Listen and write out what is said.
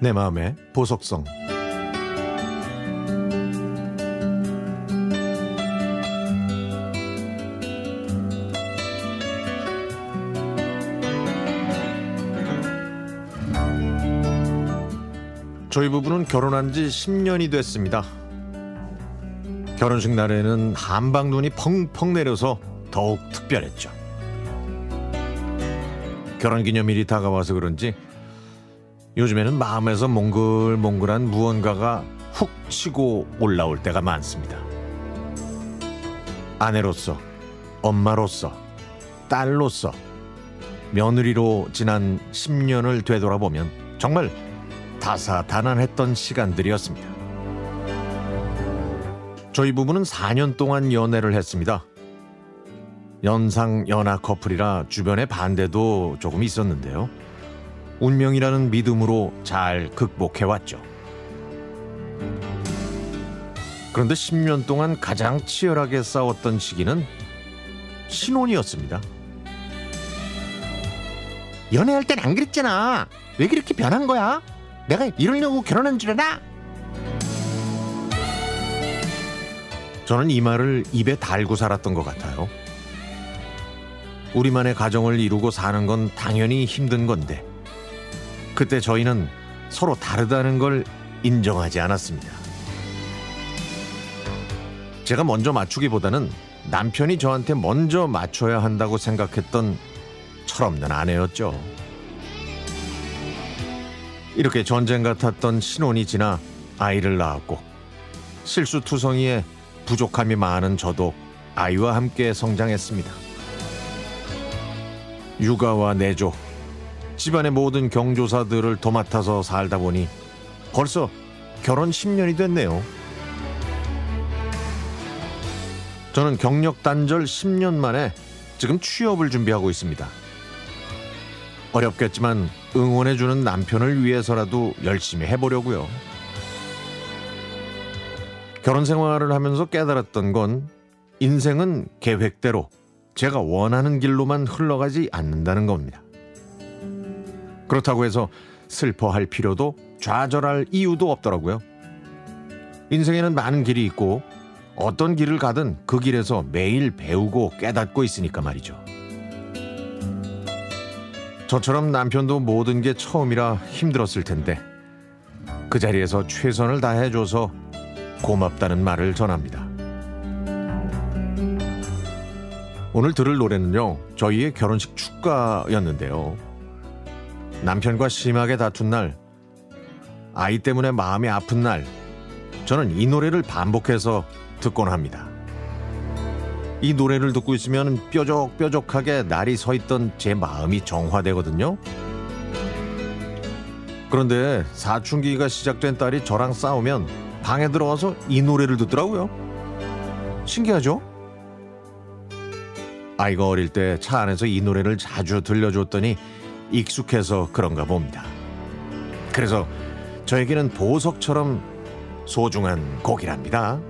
내 마음의 보석성 저희 부부는 결혼한 지 10년이 됐습니다. 결혼식 날에는 한방 눈이 펑펑 내려서 더욱 특별했죠. 결혼 기념일이 다가와서 그런지 요즘에는 마음에서 몽글몽글한 무언가가 훅 치고 올라올 때가 많습니다. 아내로서, 엄마로서, 딸로서, 며느리로 지난 10년을 되돌아보면 정말 다사다난했던 시간들이었습니다. 저희 부부는 4년 동안 연애를 했습니다. 연상 연하 커플이라 주변의 반대도 조금 있었는데요. 운명이라는 믿음으로 잘 극복해왔죠. 그런데 10년 동안 가장 치열하게 싸웠던 시기는 신혼이었습니다. 연애할 땐 안 그랬잖아. 왜 그렇게 변한 거야? 내가 이러려고 결혼한 줄 알아? 저는 이 말을 입에 달고 살았던 것 같아요. 우리만의 가정을 이루고 사는 건 당연히 힘든 건데, 그때 저희는 서로 다르다는 걸 인정하지 않았습니다. 제가 먼저 맞추기보다는 남편이 저한테 먼저 맞춰야 한다고 생각했던 철없는 아내였죠. 이렇게 전쟁 같았던 신혼이 지나 아이를 낳았고 실수투성이에 부족함이 많은 저도 아이와 함께 성장했습니다. 육아와 내조, 집안의 모든 경조사들을 도맡아서 살다 보니 벌써 결혼 10년이 됐네요. 저는 경력 단절 10년 만에 지금 취업을 준비하고 있습니다. 어렵겠지만 응원해주는 남편을 위해서라도 열심히 해보려고요. 결혼 생활을 하면서 깨달았던 건 인생은 계획대로 제가 원하는 길로만 흘러가지 않는다는 겁니다. 그렇다고 해서 슬퍼할 필요도 좌절할 이유도 없더라고요. 인생에는 많은 길이 있고 어떤 길을 가든 그 길에서 매일 배우고 깨닫고 있으니까 말이죠. 저처럼 남편도 모든 게 처음이라 힘들었을 텐데 그 자리에서 최선을 다해줘서 고맙다는 말을 전합니다. 오늘 들을 노래는요, 저희의 결혼식 축가였는데요. 남편과 심하게 다툰 날, 아이 때문에 마음이 아픈 날, 저는 이 노래를 반복해서 듣곤 합니다. 이 노래를 듣고 있으면 뾰족뾰족하게 날이 서 있던 제 마음이 정화되거든요. 그런데 사춘기가 시작된 딸이 저랑 싸우면 방에 들어와서 이 노래를 듣더라고요. 신기하죠? 아이가 어릴 때 차 안에서 이 노래를 자주 들려줬더니 익숙해서 그런가 봅니다. 그래서 저에게는 보석처럼 소중한 곡이랍니다.